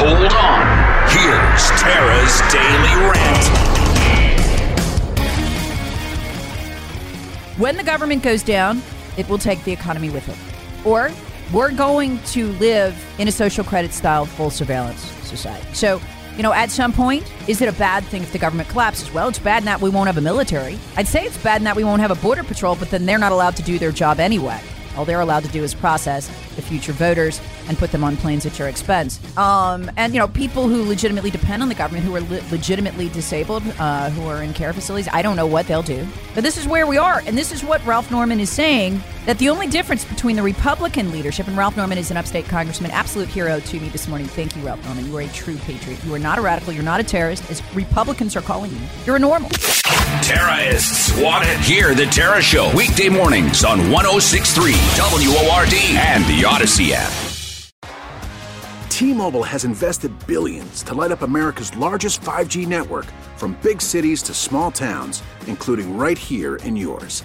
Hold on. Here's Tara's Daily Rant. When the government goes down, it will take the economy with it. Or we're going to live in a social credit style full surveillance society. So, you know, at some point, is it a bad thing if the government collapses? Well, it's bad in that we won't have a military. I'd say it's bad in that we won't have a border patrol, but then they're not allowed to do their job anyway. All they're allowed to do is process the future voters and put them on planes at your expense. Um, and you know, people who legitimately depend on the government, who are le- legitimately disabled, uh, who are in care facilities, I don't know what they'll do. But this is where we are, and this is what Ralph Norman is saying. That the only difference between the Republican leadership and Ralph Norman is an upstate congressman, absolute hero to me this morning. Thank you, Ralph Norman. You are a true patriot. You are not a radical. You're not a terrorist, as Republicans are calling you. You're a normal. Terrorists wanted. Hear the Tara Show weekday mornings on 1063 WORD and the Audacy app. T-Mobile has invested billions to light up America's largest 5G network from big cities to small towns, including right here in yours.